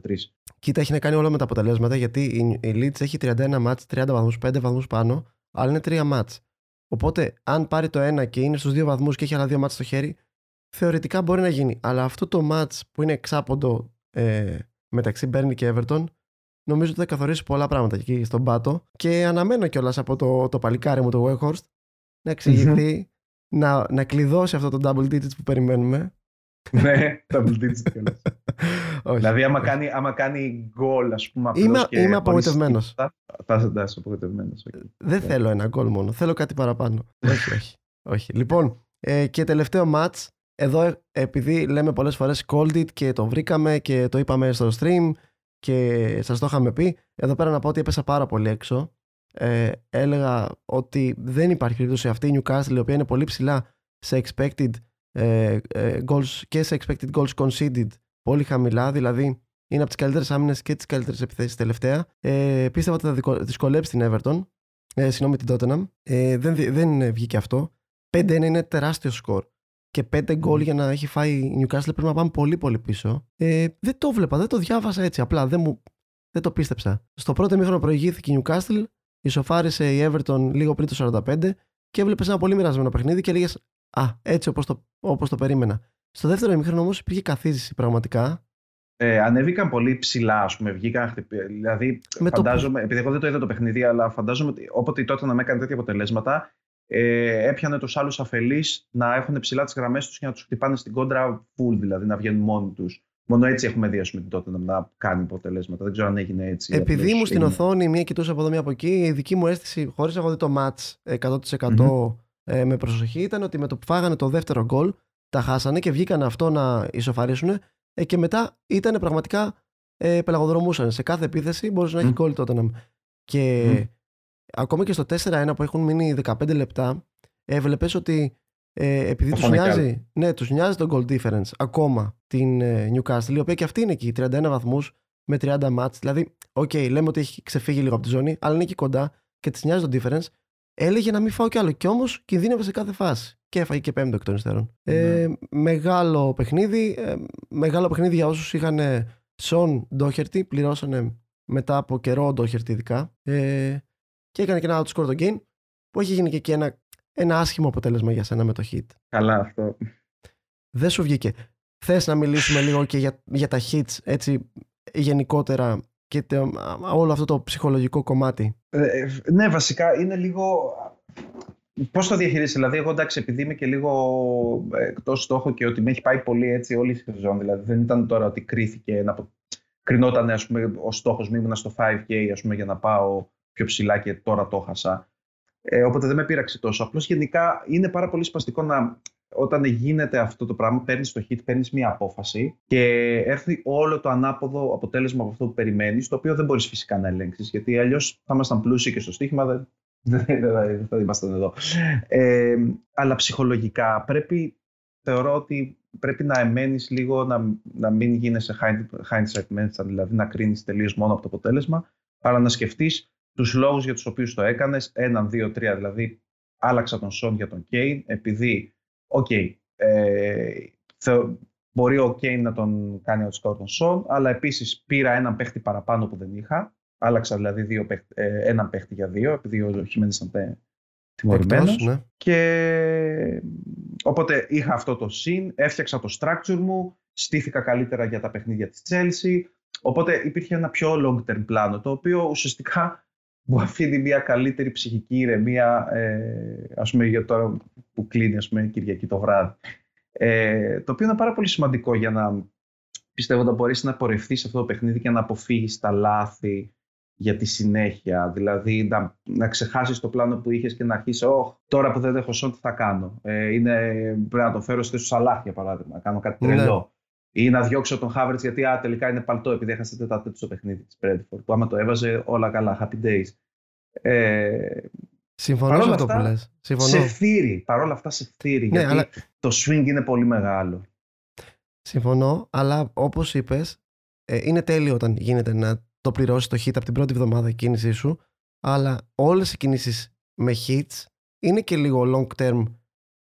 Κοίτα, έχει να κάνει όλα με τα αποτελέσματα γιατί η Leeds έχει 31 μάτς, 30 βαθμούς, 5 βαθμούς πάνω, αλλά είναι 3 μάτς. Οπότε, αν πάρει το ένα και είναι στους 2 βαθμούς και έχει άλλα 2 μάτς στο χέρι, θεωρητικά μπορεί να γίνει. Αλλά αυτό το match που είναι εξάποντο ε, μεταξύ Burnley και Everton, νομίζω ότι θα καθορίσει πολλά πράγματα εκεί στον πάτο. Και αναμένω κιόλας από το, το παλικάρι μου, το Weghorst, να εξηγηθεί, να, να κλειδώσει αυτό το double digits που περιμένουμε. ναι, double digits κιόλας. [LAUGHS] δηλαδή, άμα κάνει, άμα κάνει goal, ας πούμε. Είμαι, και είμαι απογοητευμένος. Θα, θα, θα είσαι απογοητευμένος. Δεν θέλω ένα goal μόνο. Θέλω κάτι παραπάνω. [LAUGHS] όχι, όχι. όχι. Λοιπόν, ε, και τελευταίο match εδώ επειδή λέμε πολλές φορές called it και το βρήκαμε και το είπαμε στο stream και σας το είχαμε πει, εδώ πέρα να πω ότι έπεσα πάρα πολύ έξω. Ε, έλεγα ότι δεν υπάρχει περίπτωση αυτή η Newcastle η οποία είναι πολύ ψηλά σε expected ε, ε, goals και σε expected goals conceded πολύ χαμηλά, δηλαδή είναι από τις καλύτερες άμυνες και τις καλύτερες επιθέσεις τελευταία. Ε, πίστευα ότι θα δυσκολέψει την Everton. Ε, συγγνώμη την Tottenham. Ε, δεν, δεν βγήκε αυτό. 5-1 είναι τεράστιο σκορ και πέντε γκολ για να έχει φάει η Newcastle πρέπει να πάμε πολύ πολύ πίσω. Ε, δεν το βλέπα, δεν το διάβασα έτσι απλά, δεν, μου, δεν το πίστεψα. Στο πρώτο μήχρονο προηγήθηκε η Newcastle, Ισοφάρισε η Everton λίγο πριν το 45 και έβλεπες ένα πολύ μοιρασμένο παιχνίδι και έλεγες Α, έτσι όπως το, όπως το περίμενα. Στο δεύτερο ημίχρονο όμως υπήρχε καθίζηση πραγματικά. Ε, ανέβηκαν πολύ ψηλά, ας πούμε. Βγήκαν χτυπη... Δηλαδή, με φαντάζομαι, το... επειδή εγώ δεν το είδα το παιχνίδι, αλλά φαντάζομαι ότι όποτε τότε να με έκανε τέτοια αποτελέσματα, ε, έπιανε τους άλλους αφελείς να έχουν ψηλά τις γραμμές τους και να τους χτυπάνε στην κόντρα full, δηλαδή να βγαίνουν μόνοι τους. Μόνο έτσι έχουμε δει πούμε, τότε να κάνει αποτελέσματα. Δεν ξέρω αν έγινε έτσι. Επειδή μου στην οθόνη μία κοιτούσα από εδώ μία από εκεί, η δική μου αίσθηση, χωρίς να έχω δει το match 100% mm-hmm. ε, με προσοχή, ήταν ότι με το που φάγανε το δεύτερο γκολ, τα χάσανε και βγήκαν αυτό να ισοφαρίσουν ε, και μετά ήταν πραγματικά ε, πελαγοδρομούσαν. Σε κάθε επίθεση μπορούσε να έχει γκολ τότε. Και mm. Ακόμα και στο 4-1 που έχουν μείνει 15 λεπτά, έβλεπες ότι ε, επειδή τους νοιάζει, ναι, τους νοιάζει το goal difference ακόμα την ε, Newcastle, η οποία και αυτή είναι εκεί, 31 βαθμούς με 30 μάτς. Δηλαδή, OK, okay, λέμε ότι έχει ξεφύγει λίγο από τη ζώνη, αλλά είναι εκεί κοντά και της νοιάζει το difference. Έλεγε να μην φάω κι άλλο. Κι όμως κινδύνευε σε κάθε φάση. Και έφαγε και πέμπτο εκ των υστέρων. Ε, ναι. μεγάλο παιχνίδι. Ε, μεγάλο παιχνίδι για όσους είχαν Σον Ντόχερτη. Πληρώσανε μετά από καιρό Ντόχερτη ειδικά. Ε, και έκανε και ένα outscore το game που έχει γίνει και εκεί ένα ένα άσχημο αποτέλεσμα για σένα με το hit. Καλά αυτό. Δεν σου βγήκε. Θες να μιλήσουμε λίγο και για, για τα hits έτσι γενικότερα και όλο αυτό το ψυχολογικό κομμάτι; Ε, ναι, βασικά είναι λίγο... Πώς το διαχειρίζεσαι, δηλαδή εγώ εντάξει επειδή είμαι και λίγο εκτός στόχο και ότι με έχει πάει πολύ έτσι όλη η σεζόν, δηλαδή δεν ήταν τώρα ότι κρίθηκε να... Κρινόταν ας πούμε ο στόχος μου ήμουν στο 5K ας πούμε για να πάω πιο ψηλά και τώρα το χάσα. Ε, οπότε δεν με πείραξε τόσο. Απλώς γενικά είναι πάρα πολύ σπαστικό να όταν γίνεται αυτό το πράγμα, παίρνεις το hit, παίρνεις μια απόφαση και έρθει όλο το ανάποδο αποτέλεσμα από αυτό που περιμένεις, το οποίο δεν μπορείς φυσικά να ελέγξεις, γιατί αλλιώς θα ήμασταν πλούσιοι και στο στοίχημα, δεν, δεν, θα ήμασταν εδώ. Ε, αλλά ψυχολογικά πρέπει, θεωρώ ότι πρέπει να επιμένεις λίγο, να, να μην γίνεσαι hindsight merchant, δηλαδή να κρίνεις τελείως μόνο από το αποτέλεσμα, αλλά να σκεφτείς τους λόγους για τους οποίους το έκανες, έναν, δύο, τρία. Δηλαδή, άλλαξα τον Σον για τον Κέιν, επειδή, OK, okay, ε, μπορεί ο Κέιν να τον κάνει outscore τον Σον, αλλά επίσης πήρα έναν παίχτη παραπάνω που δεν είχα. Άλλαξα δηλαδή δύο, ε, έναν παίχτη για δύο, επειδή ο Χιμένε ήταν τιμωρημένος. Ναι. Και οπότε είχα αυτό το συν, έφτιαξα το structure μου, στήθηκα καλύτερα για τα παιχνίδια της Chelsea. Οπότε υπήρχε ένα πιο long term πλάνο, το οποίο ουσιαστικά μου αφήνει μια καλύτερη ψυχική ηρεμία, ε, ας πούμε για τώρα που κλείνει ας πούμε, Κυριακή το βράδυ. Ε, το οποίο είναι πάρα πολύ σημαντικό για να πιστεύω να μπορέσεις να πορευτεί σε αυτό το παιχνίδι και να αποφύγεις τα λάθη για τη συνέχεια. Δηλαδή να, να ξεχάσεις το πλάνο που είχες και να αρχίσεις, oh, τώρα που δεν έχω σόν, τι θα κάνω. Ε, είναι, πρέπει να το φέρω στη Σαλάχ, για παράδειγμα, να κάνω κάτι ναι. τρελό. Ή να διώξω τον Χάβερτ γιατί α, τελικά είναι παλτό επειδή έχασε τέταρτο στο παιχνίδι της Brentford. Που άμα το έβαζε όλα καλά, happy days. Ε, Συμφωνώ με αυτό που λες. Συμφωνώ. Σε φύρι, παρόλα αυτά σε φύρι, ναι, γιατί αλλά... το swing είναι πολύ μεγάλο. Συμφωνώ, αλλά όπως είπες, ε, είναι τέλειο όταν γίνεται να το πληρώσεις το hit από την πρώτη εβδομάδα κίνησή σου, αλλά όλες οι κινήσεις με hits είναι και λίγο long term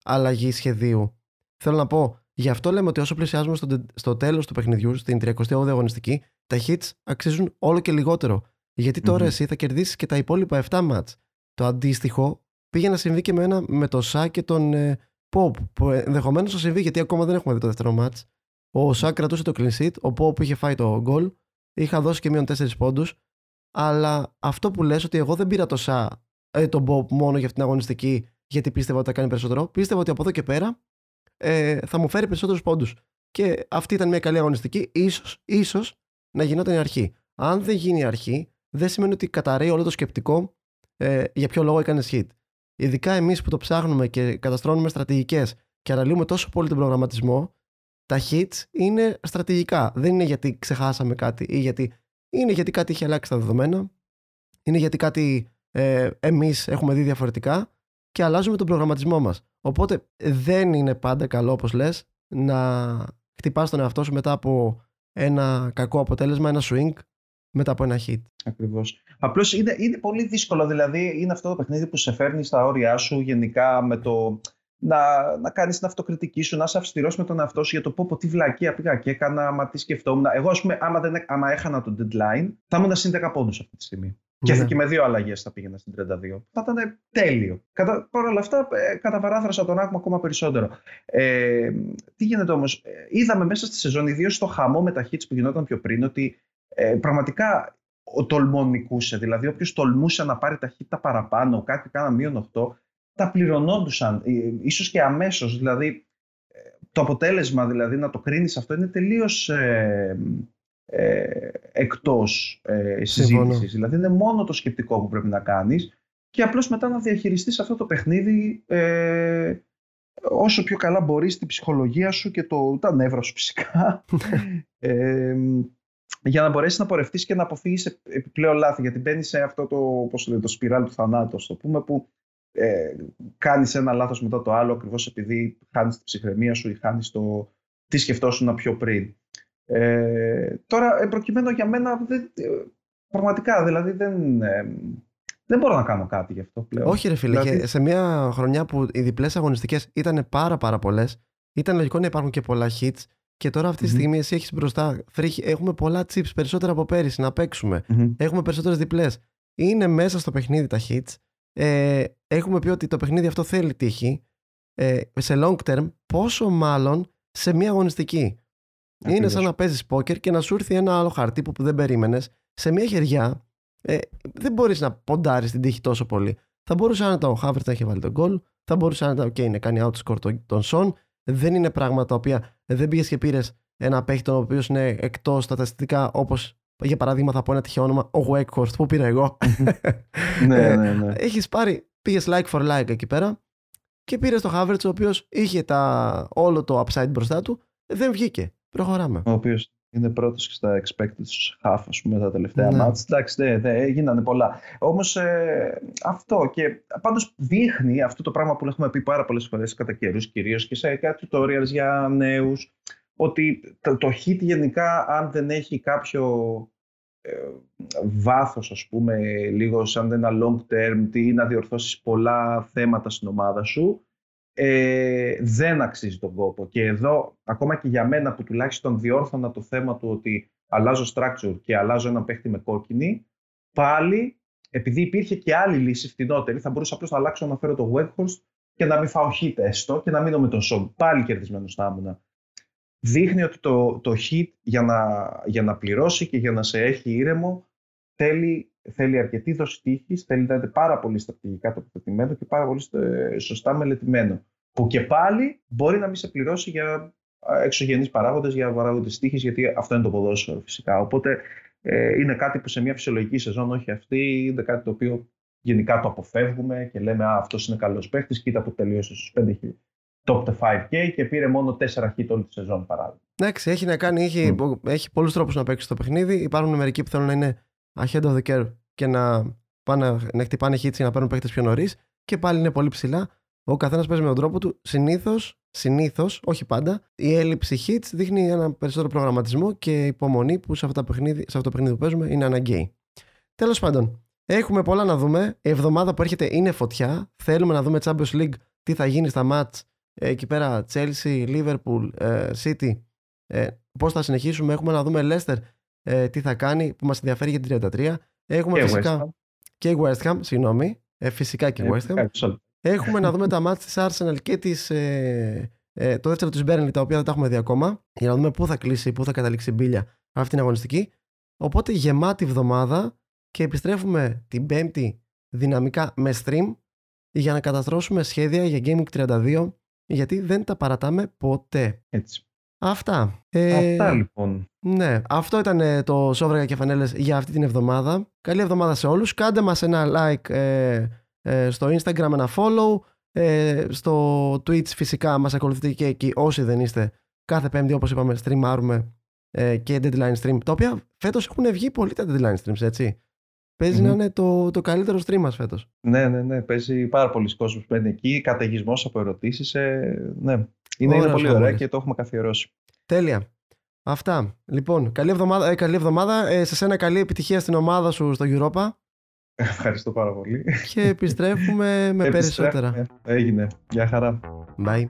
αλλαγή σχεδίου. Θέλω να πω, Γι' αυτό λέμε ότι όσο πλησιάζουμε στο, στο τέλος του παιχνιδιού, στην 38η αγωνιστική, τα hits αξίζουν όλο και λιγότερο. Γιατί εσύ θα κερδίσεις και τα υπόλοιπα 7 μάτς. Το αντίστοιχο πήγε να συμβεί και με, ένα, με το Σα και τον ε, Pop, που ενδεχομένως θα συμβεί γιατί ακόμα δεν έχουμε δει το δεύτερο μάτς. Ο Σα κρατούσε το clean sheet, ο Pop είχε φάει το goal, είχα δώσει και μείον 4 πόντους. Αλλά αυτό που λες ότι εγώ δεν πήρα το Σα, ε, τον Pop μόνο για αυτήν την αγωνιστική, γιατί πίστευα ότι θα κάνει περισσότερο. Πίστευα ότι από εδώ και πέρα ε, θα μου φέρει περισσότερους πόντους. Και αυτή ήταν μια καλή αγωνιστική. Ίσως, ίσως να γινόταν η αρχή. Αν δεν γίνει η αρχή, δεν σημαίνει ότι καταραίει όλο το σκεπτικό ε, για ποιο λόγο έκανε hit. Ειδικά εμείς που το ψάχνουμε και καταστρώνουμε στρατηγικές και αναλύουμε τόσο πολύ τον προγραμματισμό, τα hits είναι στρατηγικά. Δεν είναι γιατί ξεχάσαμε κάτι ή γιατί. Είναι γιατί κάτι έχει αλλάξει τα δεδομένα. Είναι γιατί κάτι ε, εμείς έχουμε δει διαφορετικά και αλλάζουμε τον προγραμματισμό μας. Οπότε δεν είναι πάντα καλό, όπως λες, να χτυπάς τον εαυτό σου μετά από ένα κακό αποτέλεσμα, ένα swing, μετά από ένα hit. Ακριβώς. Απλώς είναι, είναι πολύ δύσκολο. Δηλαδή, είναι αυτό το παιχνίδι που σε φέρνει στα όρια σου γενικά με το να, να κάνεις την αυτοκριτική σου, να είσαι αυστηρός με τον εαυτό σου για το πω, πω τι βλακία πήγα και έκανα, μα τι σκεφτόμουν. Εγώ, ας πούμε, άμα, δεν, άμα έχανα το deadline, θα ήμουν συν 10 πόντους αυτή τη στιγμή. Και, ναι. και με δύο αλλαγές θα πήγαινα στην 32. Θα ήταν τέλειο. Κατά, Παρ' όλα αυτά, ε, καταβαράθρωσα τον άκμα ακόμα περισσότερο. Ε, τι γίνεται όμως, ε, είδαμε μέσα στη σεζόν, ιδίως στο χαμό με τα hits που γινόταν πιο πριν, ότι ε, πραγματικά ο τολμό νικούσε. Δηλαδή, όποιος τολμούσε να πάρει τα χίτα παραπάνω, κάτι κάνα μείον 8, τα πληρωνόντουσαν, ε, ίσως και αμέσως. Δηλαδή, ε, το αποτέλεσμα δηλαδή να το κρίνεις αυτό είναι τελείως ε, ε, εκτός ε, συζήτησης. Δηλαδή είναι μόνο το σκεπτικό που πρέπει να κάνεις και απλώς μετά να διαχειριστείς αυτό το παιχνίδι ε, όσο πιο καλά μπορείς την ψυχολογία σου και το, τα νεύρα σου φυσικά [LAUGHS] ε, για να μπορέσεις να πορευτείς και να αποφύγεις επιπλέον λάθη γιατί μπαίνεις σε αυτό το, πώς το σπιράλ του θανάτου το πούμε που ε, κάνεις ένα λάθος μετά το άλλο ακριβώς επειδή χάνεις την ψυχραιμία σου ή χάνεις το τι σκεφτόσουν πιο πριν. Ε, τώρα, προκειμένου για μένα, δεν, πραγματικά, δηλαδή δεν, ε, δεν μπορώ να κάνω κάτι γι' αυτό πλέον. Όχι ρε φίλε, δηλαδή... σε μια χρονιά που οι διπλές αγωνιστικές ήταν πάρα πάρα πολλές, ήταν λογικό να υπάρχουν και πολλά hits και τώρα αυτή τη στιγμή εσύ έχεις μπροστά, έχουμε πολλά chips, περισσότερα από πέρυσι να παίξουμε, έχουμε περισσότερες διπλές. Είναι μέσα στο παιχνίδι τα hits, ε, έχουμε πει ότι το παιχνίδι αυτό θέλει τύχη, ε, σε long term, πόσο μάλλον σε μια αγωνιστική. Είναι σαν να παίζεις πόκερ και να σου έρθει ένα άλλο χαρτί που δεν περίμενες σε μια χεριά. Ε, δεν μπορείς να ποντάρεις την τύχη τόσο πολύ. Θα μπορούσε να ο Χάβερτ να έχει βάλει τον γκολ. Θα μπορούσε να ήταν, OK, να κάνει outscore τον, τον Σον. Δεν είναι πράγματα τα οποία δεν πήγες και πήρες ένα παίχτη ο οποίος είναι εκτός στατιστικά όπως για παράδειγμα θα πω ένα τυχαίο όνομα ο Wakehorst που πήρα εγώ. ναι, ναι, ναι. Έχεις πάρει, πήγες like for like εκεί πέρα και πήρες το Havertz ο οποίος είχε τα, όλο το upside μπροστά του. Δεν βγήκε. Προχωράμε. Ο οποίος είναι πρώτος και στα expected half, ας πούμε, τα τελευταία ναι. mats. Εντάξει, δεν δε, έγιναν πολλά. Όμως ε, αυτό και πάντως δείχνει αυτό το πράγμα που έχουμε πει πάρα πολλές φορές κατά καιρούς, κυρίως και σε κάτι tutorials για νέους, ότι το, το hit γενικά, αν δεν έχει κάποιο ε, βάθος, ας πούμε, λίγο σαν ένα long term, ή να διορθώσεις πολλά θέματα στην ομάδα σου, ε, δεν αξίζει τον κόπο. Και εδώ, ακόμα και για μένα που τουλάχιστον διόρθωνα το θέμα του ότι αλλάζω structure και αλλάζω ένα παίχτη με κόκκινη, πάλι, επειδή υπήρχε και άλλη λύση φτηνότερη, θα μπορούσα απλώς να αλλάξω να φέρω το Weghorst και να μην φάω hit έστω και να μείνω με τον Σον. Πάλι κερδισμένος θα ήμουν. Δείχνει ότι το, το hit για να, για να πληρώσει και για να σε έχει ήρεμο θέλει, θέλει αρκετή δόση τύχης, θέλει να είναι πάρα πολύ στρατηγικά τοποθετημένο και πάρα πολύ σωστά μελετημένο. Που και πάλι μπορεί να μην σε πληρώσει για εξωγενείς παράγοντες, για παράγοντες τύχης, γιατί αυτό είναι το ποδόσφαιρο φυσικά. Οπότε ε, είναι κάτι που σε μια φυσιολογική σεζόν, όχι αυτή, είναι κάτι το οποίο γενικά το αποφεύγουμε και λέμε «Α, αυτός είναι καλός παίχτης, κοίτα που τελείωσε στους 5 top 5K και πήρε μόνο 4 hit όλη τη σεζόν παράδειγμα. Εντάξει, έχει να κάνει, έχει, mm. έχει πολλούς τρόπους να παίξει το παιχνίδι. Υπάρχουν μερικοί που θέλουν να είναι ahead of the curve και να, πάνε, να χτυπάνε hits και να παίρνουν παίχτε πιο νωρίς και πάλι είναι πολύ ψηλά. Ο καθένας παίζει με τον τρόπο του. Συνήθως, συνήθως, όχι πάντα, η έλλειψη hits δείχνει ένα περισσότερο προγραμματισμό και υπομονή που σε, αυτά παιχνίδι, σε αυτό το παιχνίδι που παίζουμε είναι αναγκαίη. Τέλος πάντων, έχουμε πολλά να δούμε. Η εβδομάδα που έρχεται είναι φωτιά. Θέλουμε να δούμε Champions League τι θα γίνει στα match εκεί πέρα Chelsea, Liverpool, ε, City. Ε, Πώς θα συνεχίσουμε. Έχουμε να δούμε Leicester ε, τι θα κάνει που μας ενδιαφέρει για την 33. Έχουμε και φυσικά West και West Ham, συγγνώμη, ε, φυσικά και ε, West Ham. Έχουμε να δούμε τα μάτια της Arsenal και της, ε, ε, το δεύτερο της Burnley, τα οποία δεν τα έχουμε δει ακόμα, για να δούμε πού θα κλείσει, πού θα καταλήξει η μπίλια αυτή την αγωνιστική. Οπότε γεμάτη εβδομάδα και επιστρέφουμε την Πέμπτη δυναμικά με stream για να καταστρώσουμε σχέδια για Gaming 32 γιατί δεν τα παρατάμε ποτέ. Έτσι. Αυτά. Ε, Αυτά λοιπόν. Ναι, αυτό ήταν ε, το Σόβρακα και Φανέλες για αυτή την εβδομάδα. Καλή εβδομάδα σε όλους. Κάντε μας ένα like ε, ε, στο Instagram, ένα follow. στο Twitch φυσικά μας ακολουθείτε και εκεί όσοι δεν είστε. Κάθε πέμπτη όπως είπαμε streamάρουμε και deadline stream. Τα οποία φέτος έχουν βγει πολύ τα deadline streams έτσι. Παίζει να είναι το, το καλύτερο stream μας φέτος. Ναι, ναι, ναι. Παίζει πάρα πολλοί κόσμος που μπαίνει εκεί. Καταιγισμός από ερωτήσεις. ναι. Είναι, είναι πολύ ωραία και το έχουμε καθιερώσει. Τέλεια. Αυτά. Λοιπόν, καλή εβδομάδα. Ε, καλή εβδομάδα. Ε, σε σένα καλή επιτυχία στην ομάδα σου στο Europa. Ευχαριστώ πάρα πολύ. Και επιστρέφουμε με περισσότερα. Έγινε. Γεια χαρά. Bye.